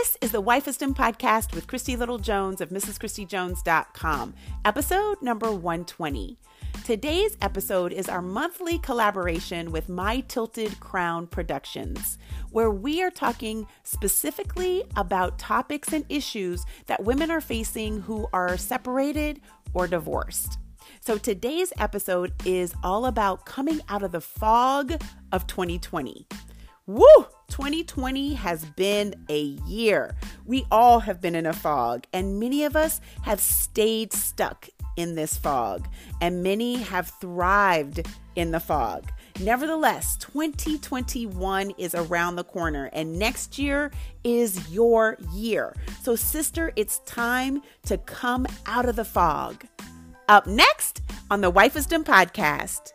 This is the Wife Wisdom Podcast with Christy Little Jones of MrsChristyJones.com, episode number 120. Today's episode is our monthly collaboration with My Tilted Crown Productions, where we are talking specifically about topics and issues that women are facing who are separated or divorced. So today's episode is all about coming out of the fog of 2020. Woo! 2020 has been a year. We all have been in a fog, and many of us have stayed stuck in this fog, and many have thrived in the fog. Nevertheless, 2021 is around the corner, and next year is your year. So, sister, it's time to come out of the fog. Up next on the Wife Wisdom Podcast.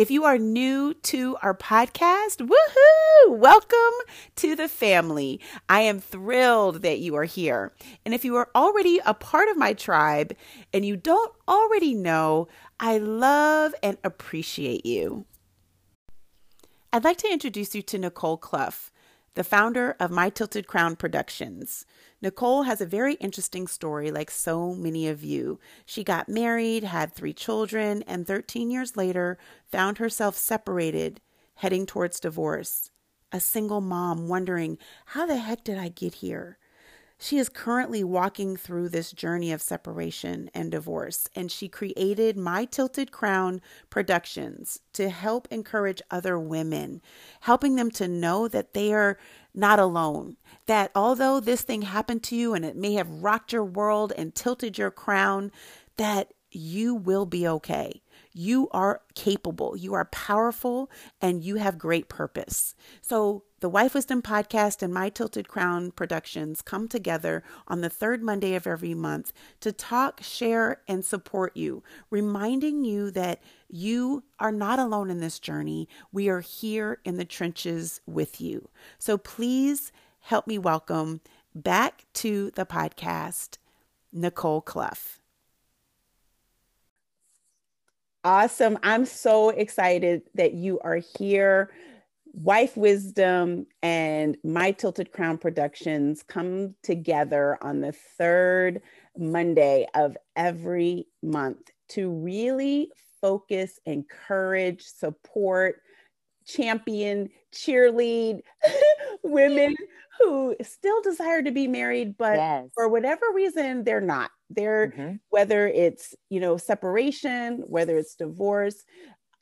If you are new to our podcast, woohoo! Welcome to the family. I am thrilled that you are here. And if you are already a part of my tribe and you don't already know, I love and appreciate you. I'd like to introduce you to Nicole Clough, the founder of My Tilted Crown Productions. Nicole has a very interesting story, like so many of you. She got married, had three children, and 13 years later found herself separated, heading towards divorce. A single mom wondering, how the heck did I get here? She is currently walking through this journey of separation and divorce, and she created My Tilted Crown Productions to help encourage other women, helping them to know that they are not alone. That although this thing happened to you and it may have rocked your world and tilted your crown, that you will be okay. You are capable, you are powerful, and you have great purpose. So, the Wife Wisdom podcast and My Tilted Crown Productions come together on the third Monday of every month to talk, share, and support you, reminding you that you are not alone in this journey. We are here in the trenches with you. So, please help me welcome back to the podcast, Nicole Clough. Awesome. I'm so excited that you are here. Wife Wisdom and My Tilted Crown Productions come together on the third Monday of every month to really focus, encourage, support, champion, cheerlead women who still desire to be married, but yes. for whatever reason, they're not. They're mm-hmm. whether it's, you know, separation, whether it's divorce,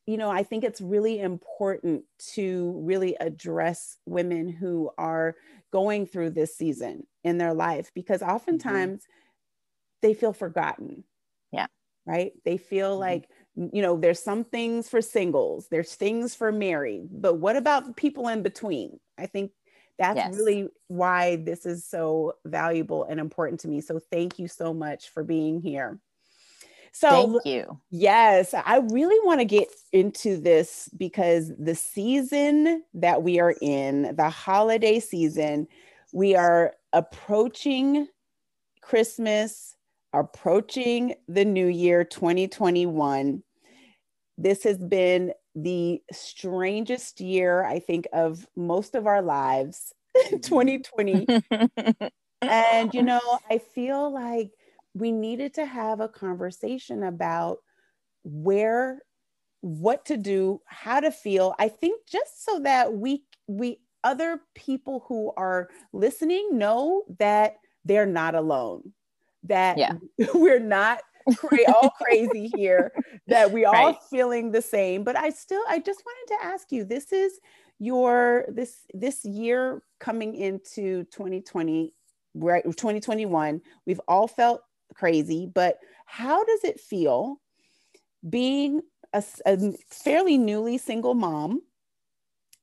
you know, I think it's really important to really address women who are going through this season in their life because mm-hmm. oftentimes mm-hmm. they feel forgotten. Yeah. Right. They feel mm-hmm. like, you know, there's some things for singles, there's things for married, but what about the people in between? I think that's yes. really why this is so valuable and important to me. So thank you so much for being here. So thank you. Yes, I really want to get into this because the season that we are in, the holiday season, we are approaching Christmas, approaching the new year 2021. This has been the strangest year, I think, of most of our lives, 2020. and, you know, I feel like we needed to have a conversation about where, what to do, how to feel. I think just so that we, we, other people who are listening know that they're not alone, that yeah. we're not cra- all crazy here that we right. all feeling the same but i still i just wanted to ask you this is your this this year coming into 2020 right 2021 we've all felt crazy but how does it feel being a, a fairly newly single mom,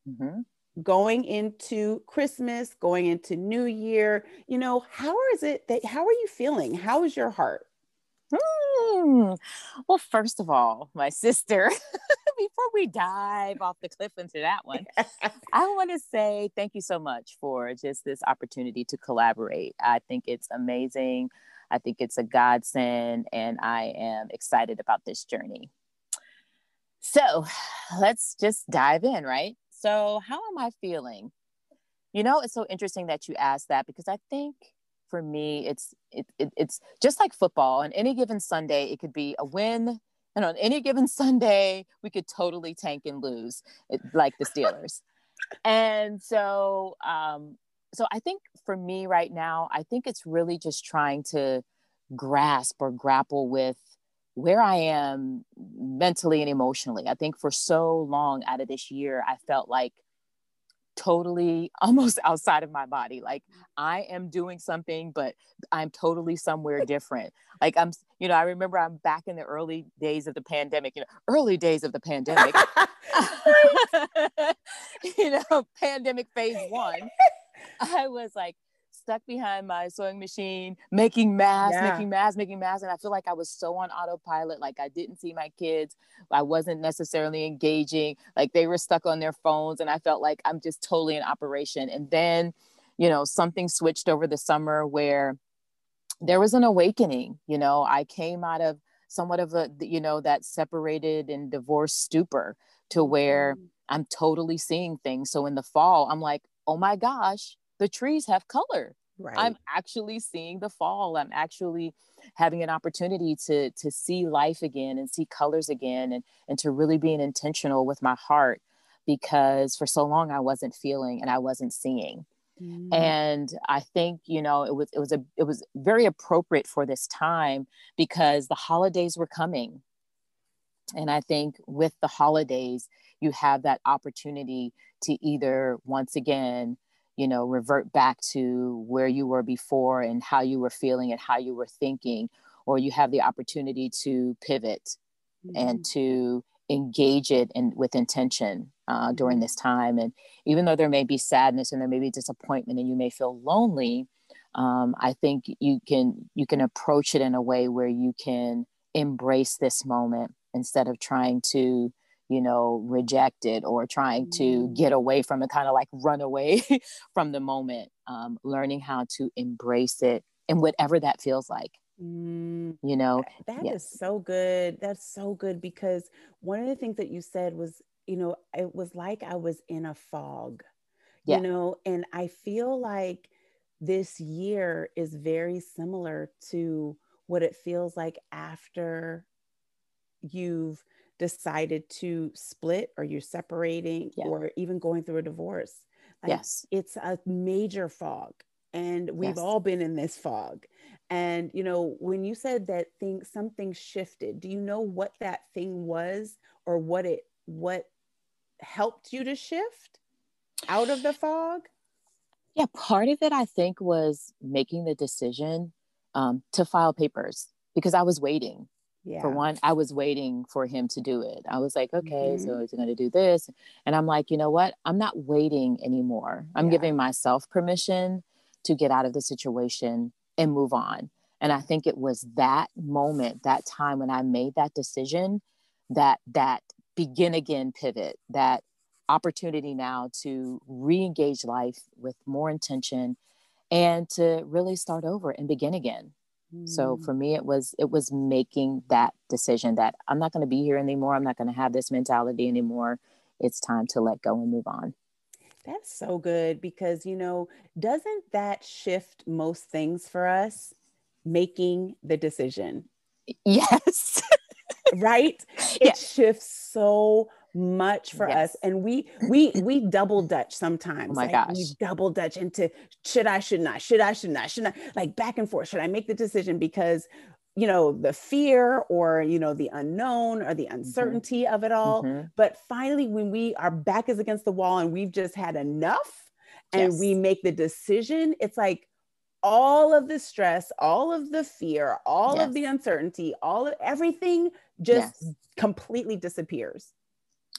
mm-hmm. going into Christmas, going into New Year, you know, how is it that, how are you feeling? How is your heart? Hmm. Well, first of all, my sister, before we dive off the cliff into that one, I want to say thank you so much for just this opportunity to collaborate. I think it's amazing. I think it's a godsend, and I am excited about this journey. So let's just dive in, right? So, how am I feeling? You know, it's so interesting that you asked that because I think for me, it's it, it, it's just like football. On any given Sunday, it could be a win, and on any given Sunday, we could totally tank and lose, like the Steelers. and so, um, so I think for me right now, I think it's really just trying to grasp or grapple with where I am mentally and emotionally. I think for so long out of this year, I felt like totally almost outside of my body. Like I am doing something, but I'm totally somewhere different. Like I'm, you know, I remember I'm back in the early days of the pandemic, you know, early days of the pandemic, you know, pandemic phase one. I was like, stuck behind my sewing machine, making masks, yeah. making masks, making masks. And I feel like I was so on autopilot. Like I didn't see my kids. I wasn't necessarily engaging. Like they were stuck on their phones. And I felt like I'm just totally in operation. And then, you know, something switched over the summer where there was an awakening. You know, I came out of somewhat of a, you know, that separated and divorced stupor to where mm-hmm. I'm totally seeing things. So in the fall, I'm like, oh my gosh, the trees have color. Right. I'm actually seeing the fall. I'm actually having an opportunity to to see life again and see colors again and and to really being intentional with my heart because for so long I wasn't feeling and I wasn't seeing. Mm. And I think, you know, it was it was a it was very appropriate for this time because the holidays were coming. And I think with the holidays, you have that opportunity to either once again you know revert back to where you were before and how you were feeling and how you were thinking or you have the opportunity to pivot mm-hmm. and to engage it and with intention uh, during mm-hmm. this time and even though there may be sadness and there may be disappointment and you may feel lonely um, i think you can you can approach it in a way where you can embrace this moment instead of trying to you know, reject it or trying to mm. get away from it, kind of like run away from the moment, um, learning how to embrace it and whatever that feels like. Mm, you know, that yeah. is so good. That's so good because one of the things that you said was, you know, it was like I was in a fog, yeah. you know, and I feel like this year is very similar to what it feels like after you've decided to split or you're separating yeah. or even going through a divorce. Like, yes. It's a major fog. And we've yes. all been in this fog. And you know, when you said that thing something shifted, do you know what that thing was or what it what helped you to shift out of the fog? Yeah, part of it I think was making the decision um, to file papers because I was waiting yeah. for one i was waiting for him to do it i was like okay mm-hmm. so he's going to do this and i'm like you know what i'm not waiting anymore i'm yeah. giving myself permission to get out of the situation and move on and i think it was that moment that time when i made that decision that that begin again pivot that opportunity now to re-engage life with more intention and to really start over and begin again so mm. for me, it was it was making that decision that I'm not going to be here anymore. I'm not going to have this mentality anymore. It's time to let go and move on. That's so good because you know, doesn't that shift most things for us? Making the decision. Yes. right? It shifts so much for yes. us and we we we double dutch sometimes oh my like gosh we double dutch into should i should not should i should not should not like back and forth should i make the decision because you know the fear or you know the unknown or the mm-hmm. uncertainty mm-hmm. of it all mm-hmm. but finally when we our back is against the wall and we've just had enough and yes. we make the decision it's like all of the stress all of the fear all yes. of the uncertainty all of everything just completely disappears.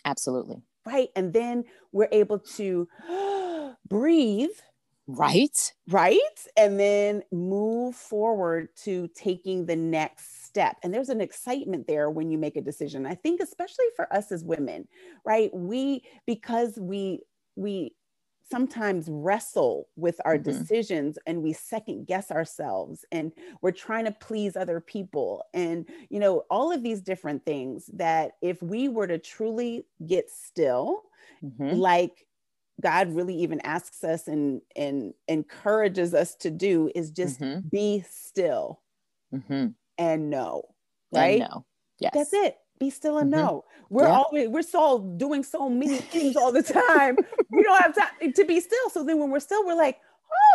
Absolutely. Right. And then we're able to breathe. Right. Right. And then move forward to taking the next step. And there's an excitement there when you make a decision. I think, especially for us as women, right? We, because we, we sometimes wrestle with our mm-hmm. decisions and we second guess ourselves and we're trying to please other people and you know all of these different things that if we were to truly get still mm-hmm. like god really even asks us and and encourages us to do is just mm-hmm. be still mm-hmm. and know right and know. yes that's it be still and mm-hmm. know. We're yeah. always we're so doing so many things all the time. we don't have time to be still. So then when we're still, we're like,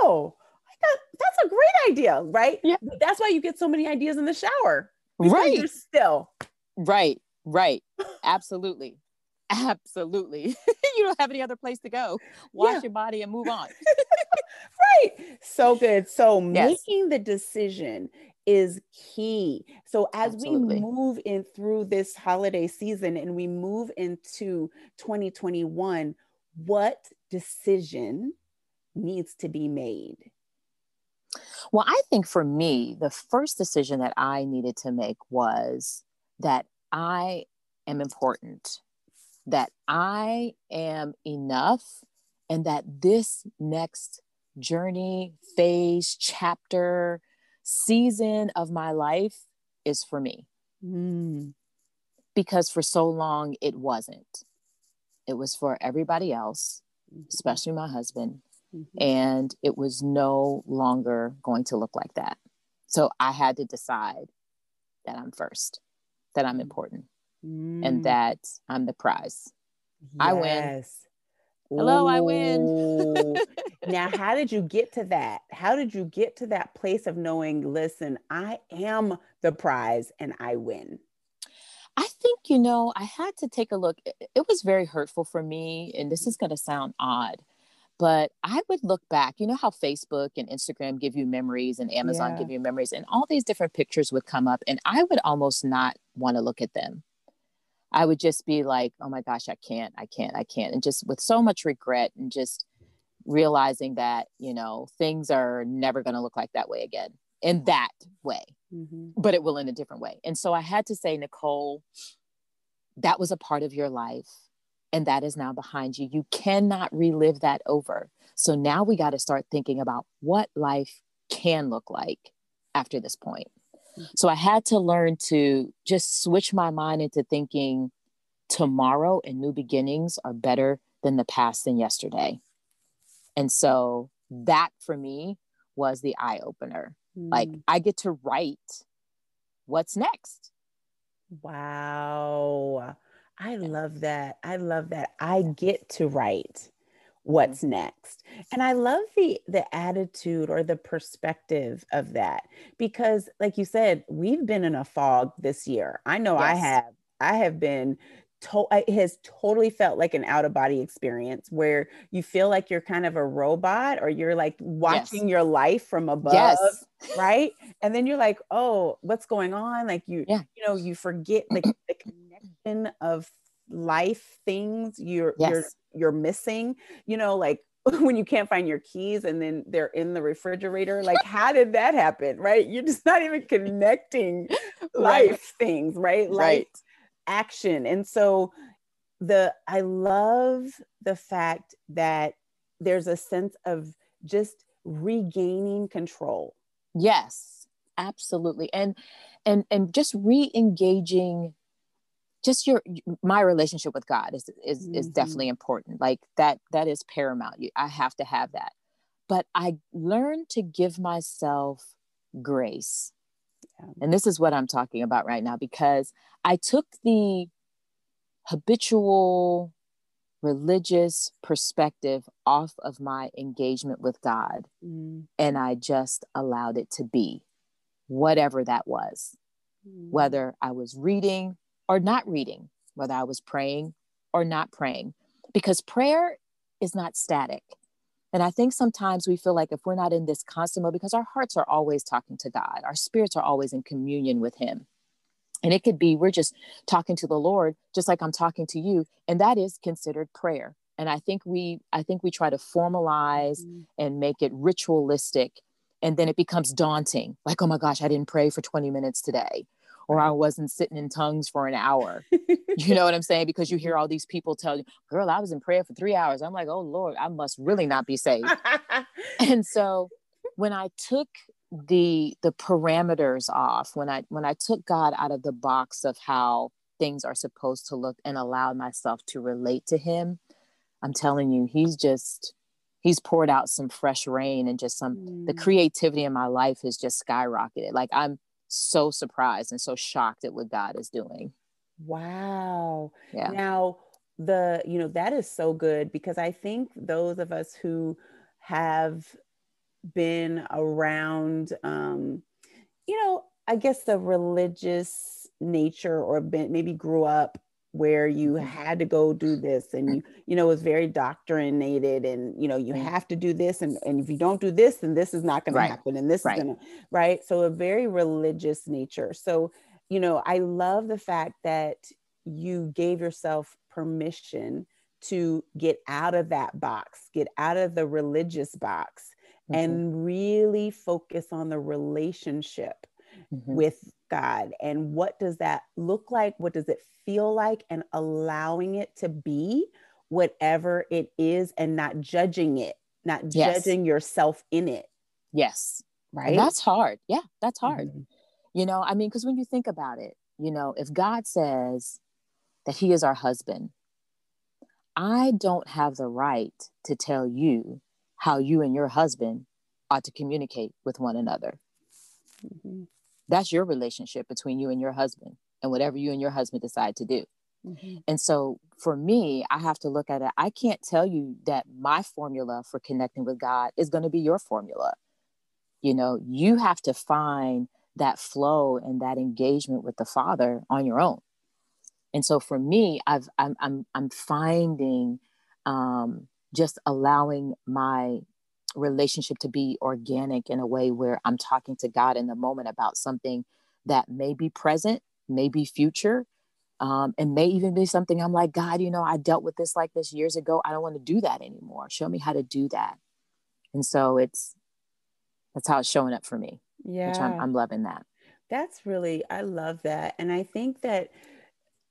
oh, got, that's a great idea, right? Yeah. That's why you get so many ideas in the shower. Right. You're still. Right. Right. Absolutely. Absolutely. you don't have any other place to go. Wash yeah. your body and move on. right. So good. So yes. making the decision is key. So as Absolutely. we move in through this holiday season and we move into 2021, what decision needs to be made? Well, I think for me, the first decision that I needed to make was that I am important, that I am enough, and that this next journey, phase, chapter, season of my life is for me. Mm. Because for so long it wasn't. It was for everybody else, mm-hmm. especially my husband. Mm-hmm. And it was no longer going to look like that. So I had to decide that I'm first, that I'm mm. important, mm. and that I'm the prize. Yes. I win. Hello, I win. now, how did you get to that? How did you get to that place of knowing, listen, I am the prize and I win? I think, you know, I had to take a look. It was very hurtful for me. And this is going to sound odd, but I would look back. You know how Facebook and Instagram give you memories and Amazon yeah. give you memories, and all these different pictures would come up, and I would almost not want to look at them. I would just be like, oh my gosh, I can't, I can't, I can't. And just with so much regret and just realizing that, you know, things are never going to look like that way again in that way, mm-hmm. but it will in a different way. And so I had to say, Nicole, that was a part of your life and that is now behind you. You cannot relive that over. So now we got to start thinking about what life can look like after this point. So I had to learn to just switch my mind into thinking tomorrow and new beginnings are better than the past and yesterday. And so that for me was the eye opener. Mm. Like I get to write what's next. Wow. I love that. I love that. I get to write what's mm-hmm. next and i love the the attitude or the perspective of that because like you said we've been in a fog this year i know yes. i have i have been to- it has totally felt like an out of body experience where you feel like you're kind of a robot or you're like watching yes. your life from above yes. right and then you're like oh what's going on like you yeah. you know you forget like the connection of life things you're yes. you're you're missing you know like when you can't find your keys and then they're in the refrigerator like how did that happen right you're just not even connecting life right. things right life right. action and so the i love the fact that there's a sense of just regaining control yes absolutely and and and just re-engaging just your my relationship with God is is mm-hmm. is definitely important. Like that that is paramount. you, I have to have that. But I learned to give myself grace. Yeah. And this is what I'm talking about right now because I took the habitual religious perspective off of my engagement with God mm. and I just allowed it to be whatever that was. Mm. Whether I was reading or not reading, whether I was praying or not praying, because prayer is not static. And I think sometimes we feel like if we're not in this constant mode, because our hearts are always talking to God, our spirits are always in communion with Him. And it could be we're just talking to the Lord, just like I'm talking to you. And that is considered prayer. And I think we I think we try to formalize mm-hmm. and make it ritualistic. And then it becomes daunting. Like, oh my gosh, I didn't pray for 20 minutes today or I wasn't sitting in tongues for an hour. you know what I'm saying? Because you hear all these people tell you, girl, I was in prayer for three hours. I'm like, oh Lord, I must really not be saved. and so when I took the the parameters off, when I when I took God out of the box of how things are supposed to look and allowed myself to relate to him, I'm telling you, he's just he's poured out some fresh rain and just some mm. the creativity in my life has just skyrocketed. Like I'm so surprised and so shocked at what God is doing. Wow. Yeah. Now, the, you know, that is so good because I think those of us who have been around, um, you know, I guess the religious nature or been, maybe grew up where you mm-hmm. had to go do this and you you know was very doctrinated and you know you mm-hmm. have to do this and, and if you don't do this then this is not going right. to happen and this right. is going to right so a very religious nature so you know i love the fact that you gave yourself permission to get out of that box get out of the religious box mm-hmm. and really focus on the relationship mm-hmm. with God and what does that look like? What does it feel like? And allowing it to be whatever it is and not judging it, not yes. judging yourself in it. Yes. Right. And that's hard. Yeah, that's hard. Mm-hmm. You know, I mean, because when you think about it, you know, if God says that He is our husband, I don't have the right to tell you how you and your husband ought to communicate with one another. Mm-hmm. That's your relationship between you and your husband and whatever you and your husband decide to do. Mm-hmm. And so for me, I have to look at it. I can't tell you that my formula for connecting with God is going to be your formula. You know, you have to find that flow and that engagement with the Father on your own. And so for me, I've I'm I'm I'm finding um, just allowing my relationship to be organic in a way where I'm talking to God in the moment about something that may be present, may be future, um, and may even be something I'm like, God, you know, I dealt with this like this years ago. I don't want to do that anymore. Show me how to do that. And so it's that's how it's showing up for me. Yeah. Which I'm, I'm loving that. That's really, I love that. And I think that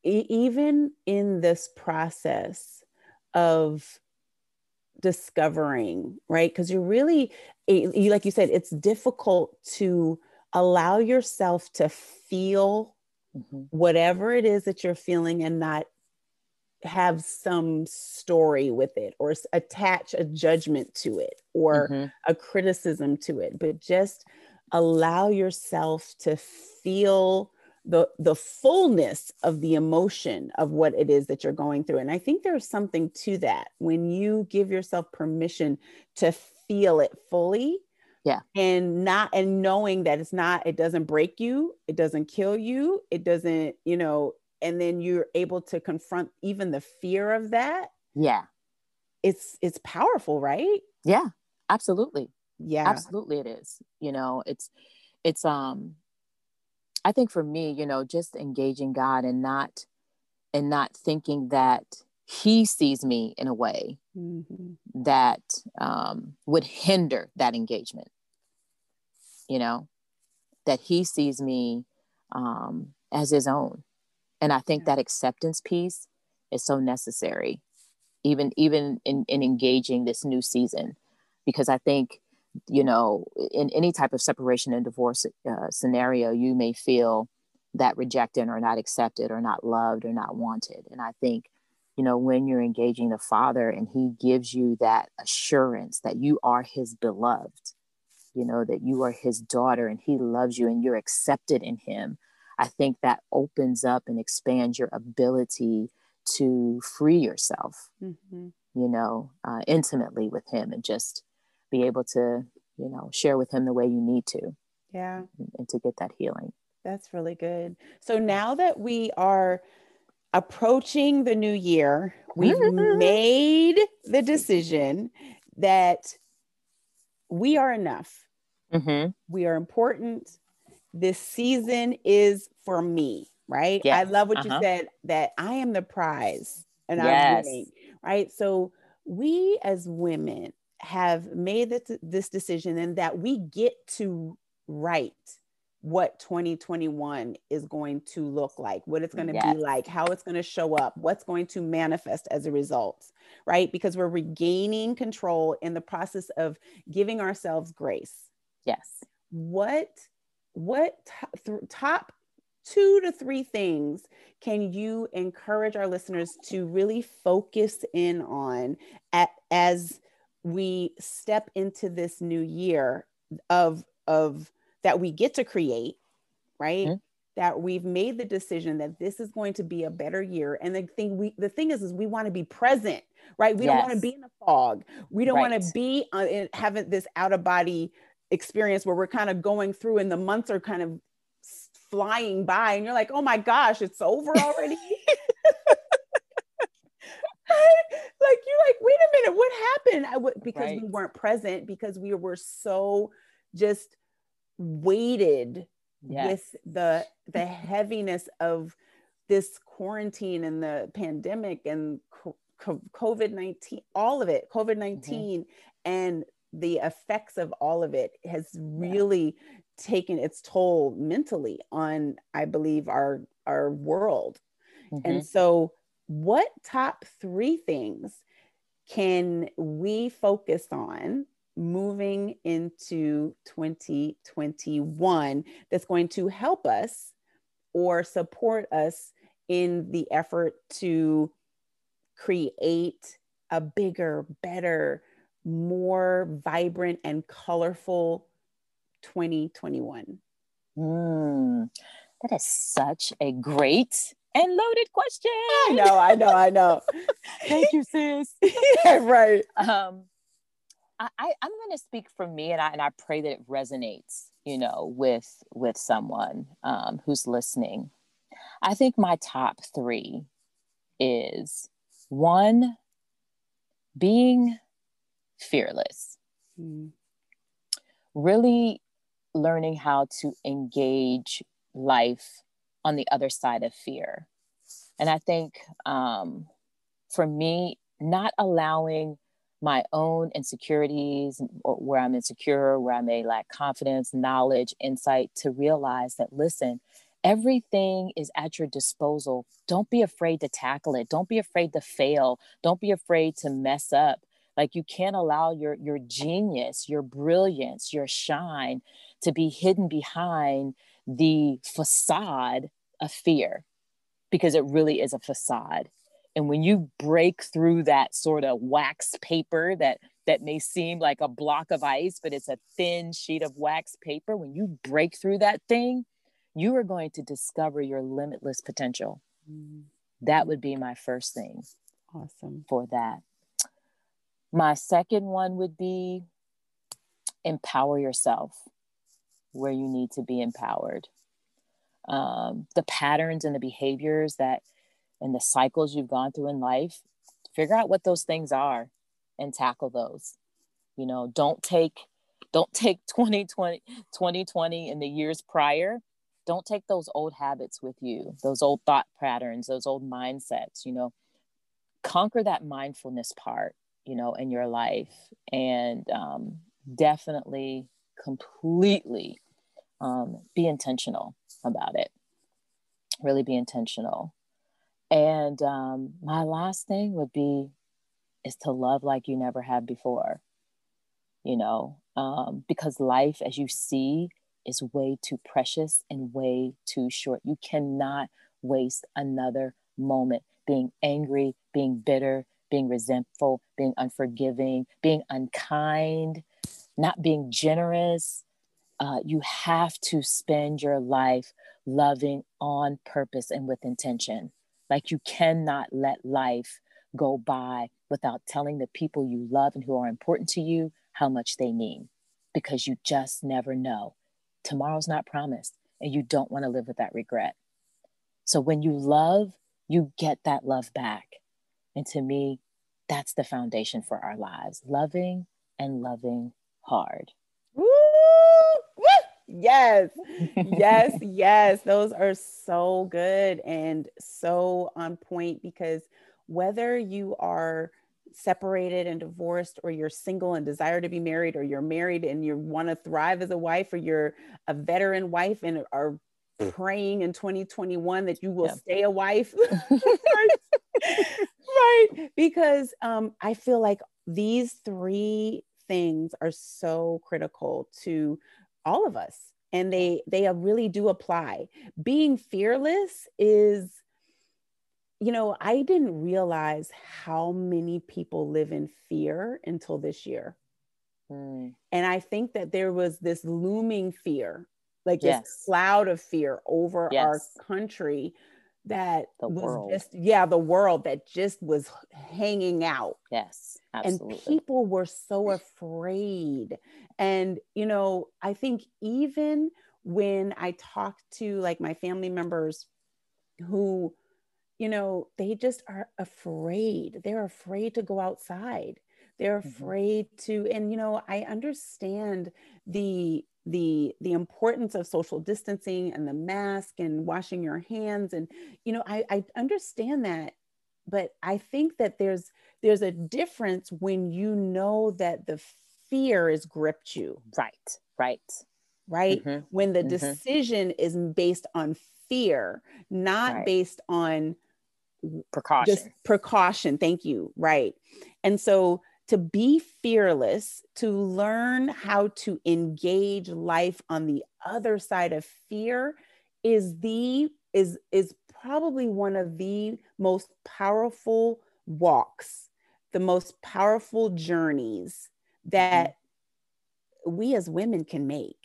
e- even in this process of discovering, right? Because you're really, you, like you said, it's difficult to allow yourself to feel mm-hmm. whatever it is that you're feeling and not have some story with it or attach a judgment to it or mm-hmm. a criticism to it, but just allow yourself to feel the the fullness of the emotion of what it is that you're going through. And i think there's something to that when you give yourself permission to feel it fully yeah. and not and knowing that it's not it doesn't break you it doesn't kill you it doesn't you know and then you're able to confront even the fear of that. Yeah. It's it's powerful right? Yeah absolutely. Yeah. Absolutely it is you know it's it's um I think for me, you know, just engaging God and not and not thinking that he sees me in a way mm-hmm. that um, would hinder that engagement. You know, that he sees me um, as his own, and I think yeah. that acceptance piece is so necessary, even even in, in engaging this new season, because I think you know, in any type of separation and divorce uh, scenario, you may feel that rejected or not accepted or not loved or not wanted. And I think, you know, when you're engaging the Father and He gives you that assurance that you are His beloved, you know, that you are His daughter and He loves you and you're accepted in Him, I think that opens up and expands your ability to free yourself, mm-hmm. you know, uh, intimately with Him and just be able to you know share with him the way you need to yeah and, and to get that healing that's really good so now that we are approaching the new year we've made the decision that we are enough mm-hmm. we are important this season is for me right? I love what uh-huh. you said that I am the prize and yes. I'm winning, right? So we as women have made this, this decision and that we get to write what 2021 is going to look like, what it's going to yes. be like, how it's going to show up, what's going to manifest as a result, right? Because we're regaining control in the process of giving ourselves grace. Yes. What what th- top two to three things can you encourage our listeners to really focus in on at, as we step into this new year of of that we get to create right mm-hmm. that we've made the decision that this is going to be a better year and the thing we the thing is is we want to be present right we yes. don't want to be in the fog we don't right. want to be uh, in, having this out of body experience where we're kind of going through and the months are kind of flying by and you're like oh my gosh it's over already like you're like wait a minute what happened I would because right. we weren't present because we were so just weighted yes. with the the heaviness of this quarantine and the pandemic and covid-19 all of it covid-19 mm-hmm. and the effects of all of it has really yeah. taken its toll mentally on i believe our our world mm-hmm. and so what top 3 things can we focus on moving into 2021 that's going to help us or support us in the effort to create a bigger, better, more vibrant and colorful 2021? Mm, that is such a great and loaded question. I know, I know, I know. Thank you, sis. yeah, right. Um, I, I am going to speak for me, and I and I pray that it resonates, you know, with with someone um, who's listening. I think my top three is one, being fearless. Mm. Really learning how to engage life on the other side of fear. And I think um, for me, not allowing my own insecurities or where I'm insecure, where I may lack confidence, knowledge, insight to realize that, listen, everything is at your disposal. Don't be afraid to tackle it. Don't be afraid to fail. Don't be afraid to mess up. Like you can't allow your your genius, your brilliance, your shine to be hidden behind the facade of fear because it really is a facade. And when you break through that sort of wax paper that that may seem like a block of ice but it's a thin sheet of wax paper when you break through that thing you are going to discover your limitless potential. Mm. that would be my first thing awesome. for that. My second one would be empower yourself where you need to be empowered. Um, the patterns and the behaviors that and the cycles you've gone through in life, figure out what those things are and tackle those. You know, don't take don't take 2020 2020 and the years prior. Don't take those old habits with you those old thought patterns those old mindsets you know. Conquer that mindfulness part you know in your life and um, definitely completely um, be intentional about it. Really be intentional. And um, my last thing would be is to love like you never have before, you know, um, because life, as you see, is way too precious and way too short. You cannot waste another moment being angry, being bitter, being resentful, being unforgiving, being unkind, not being generous. Uh, you have to spend your life loving on purpose and with intention. Like you cannot let life go by without telling the people you love and who are important to you how much they mean because you just never know. Tomorrow's not promised and you don't want to live with that regret. So when you love, you get that love back. And to me, that's the foundation for our lives loving and loving hard. Woo! yes, yes, yes. Those are so good and so on point because whether you are separated and divorced or you're single and desire to be married or you're married and you want to thrive as a wife or you're a veteran wife and are praying in 2021 that you will yeah. stay a wife right because um, i feel like these three things are so critical to all of us and they they really do apply being fearless is you know i didn't realize how many people live in fear until this year mm. and i think that there was this looming fear like yes. this cloud of fear over yes. our country that the was world. just yeah the world that just was hanging out yes absolutely. and people were so afraid and you know i think even when i talk to like my family members who you know they just are afraid they're afraid to go outside they're mm-hmm. afraid mm-hmm. to and you know i understand the the the importance of social distancing and the mask and washing your hands and you know I, I understand that but i think that there's there's a difference when you know that the fear has gripped you. Right right. Right? Mm-hmm. when the mm-hmm. decision is based on fear not right. based on precaution just precaution. Thank you. Right. And so to be fearless, to learn how to engage life on the other side of fear is the is is probably one of the most powerful walks, the most powerful journeys that mm-hmm. we as women can make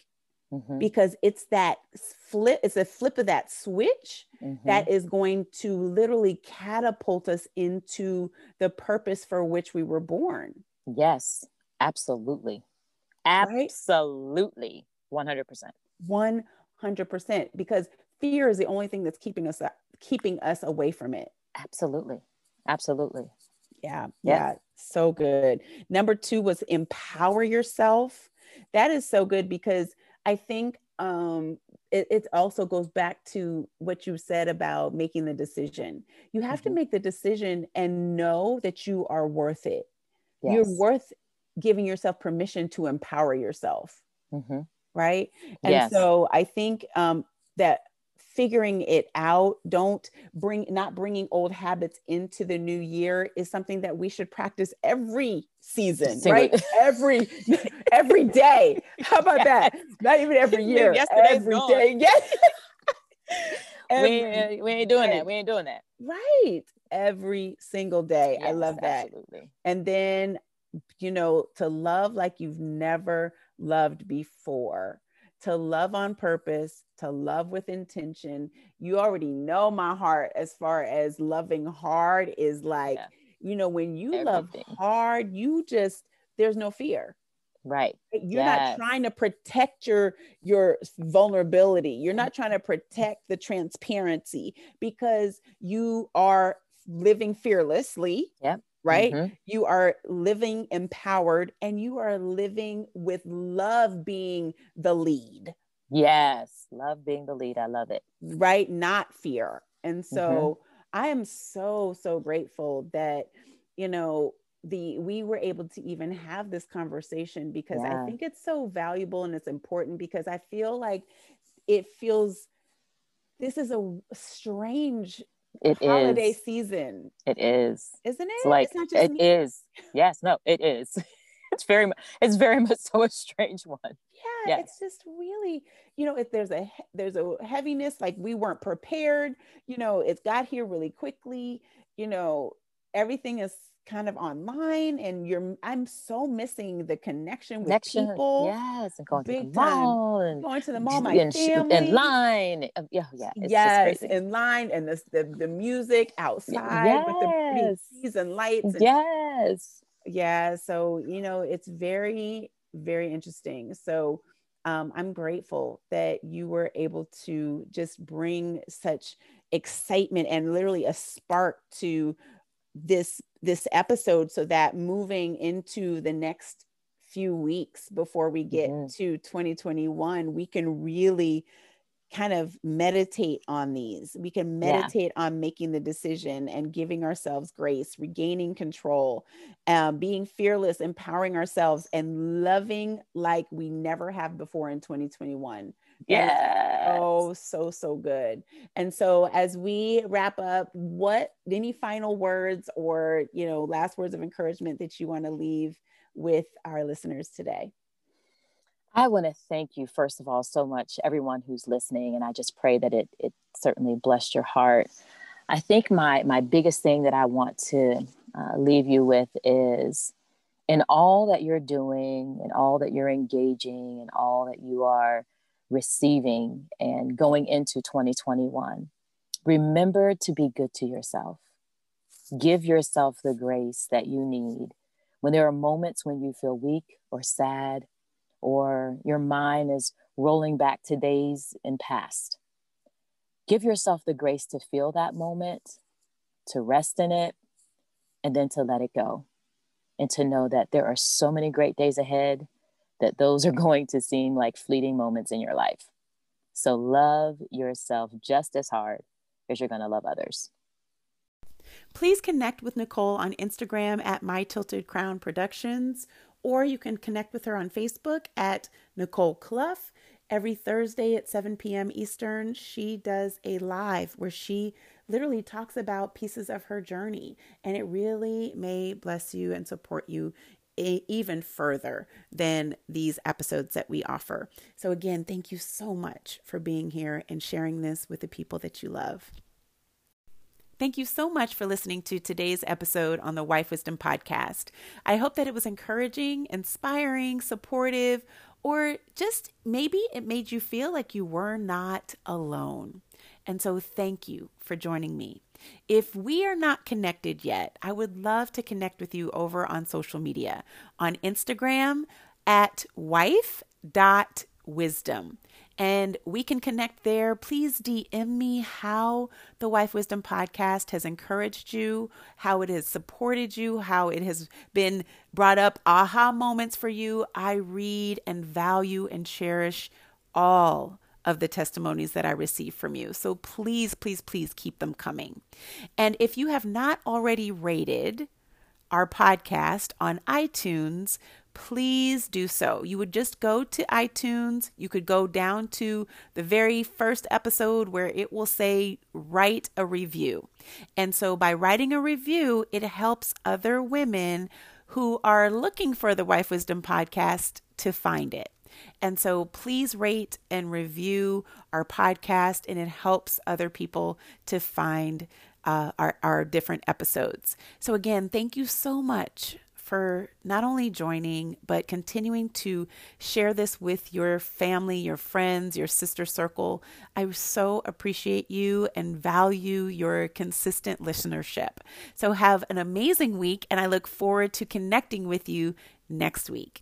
mm-hmm. because it's that flip it's a flip of that switch mm-hmm. that is going to literally catapult us into the purpose for which we were born yes absolutely absolutely right? 100% 100% because fear is the only thing that's keeping us keeping us away from it absolutely absolutely yeah, yeah, yeah, so good. Number two was empower yourself. That is so good because I think um, it, it, also goes back to what you said about making the decision. You have mm-hmm. to make the decision and know that you are worth it. Yes. You're worth giving yourself permission to empower yourself. Mm-hmm. Right. And yes. so I think um, that figuring it out. Don't bring not bringing old habits into the new year is something that we should practice every season right? every every day. How about yes. that? Not even every year every gone. day. Yes every we, ain't, we ain't doing day. that. We ain't doing that. Right. Every single day. Yes, i love that. absolutely. and then you know to love like you've never loved before to love on purpose, to love with intention. You already know my heart as far as loving hard is like, yeah. you know, when you Everything. love hard, you just, there's no fear. Right. You're yes. not trying to protect your your vulnerability. You're not trying to protect the transparency because you are living fearlessly. Yep right? Mm-hmm. You are living empowered and you are living with love being the lead. Yes, love being the lead. I love it. Right? Not fear. And so mm-hmm. I am so, so grateful that, you know, the we were able to even have this conversation because yeah. I think it's so valuable and it's important because I feel like it feels this is a strange it holiday is. season. It is, isn't it? It's like it's it is. Yes, no, it is. it's very, it's very much so a strange one. Yeah, yes. it's just really, you know, if there's a there's a heaviness, like we weren't prepared. You know, it's got here really quickly. You know, everything is kind of online and you're I'm so missing the connection with connection, people. Yes, and going Big to the mall and going to the mall, my and, family. In line. Uh, yeah, yeah. yes, in line and the, the, the music outside yes. with the pretty trees and lights. And, yes. Yeah. So, you know, it's very, very interesting. So um, I'm grateful that you were able to just bring such excitement and literally a spark to this this episode so that moving into the next few weeks before we get mm-hmm. to 2021, we can really kind of meditate on these. We can meditate yeah. on making the decision and giving ourselves grace, regaining control, um, being fearless, empowering ourselves, and loving like we never have before in 2021. Yeah. Oh, so, so good. And so as we wrap up, what any final words or, you know, last words of encouragement that you want to leave with our listeners today? I want to thank you, first of all, so much, everyone who's listening. And I just pray that it, it certainly blessed your heart. I think my, my biggest thing that I want to uh, leave you with is in all that you're doing, and all that you're engaging, and all that you are receiving and going into 2021, remember to be good to yourself. Give yourself the grace that you need. When there are moments when you feel weak or sad or your mind is rolling back to days in past. Give yourself the grace to feel that moment, to rest in it, and then to let it go. And to know that there are so many great days ahead that those are going to seem like fleeting moments in your life. So love yourself just as hard as you're going to love others. Please connect with Nicole on Instagram at My Tilted Crown Productions or you can connect with her on Facebook at Nicole Clough. Every Thursday at 7 p.m. Eastern, she does a live where she literally talks about pieces of her journey, and it really may bless you and support you even further than these episodes that we offer. So, again, thank you so much for being here and sharing this with the people that you love. Thank you so much for listening to today's episode on the Wife Wisdom Podcast. I hope that it was encouraging, inspiring, supportive, or just maybe it made you feel like you were not alone. And so, thank you for joining me. If we are not connected yet, I would love to connect with you over on social media on Instagram at wife.wisdom and we can connect there. Please DM me how the Wife Wisdom podcast has encouraged you, how it has supported you, how it has been brought up aha moments for you. I read and value and cherish all of the testimonies that I receive from you. So please, please, please keep them coming. And if you have not already rated our podcast on iTunes, please do so. You would just go to iTunes. You could go down to the very first episode where it will say, write a review. And so by writing a review, it helps other women who are looking for the Wife Wisdom podcast to find it. And so please rate and review our podcast, and it helps other people to find uh, our, our different episodes. So, again, thank you so much for not only joining, but continuing to share this with your family, your friends, your sister circle. I so appreciate you and value your consistent listenership. So, have an amazing week, and I look forward to connecting with you next week.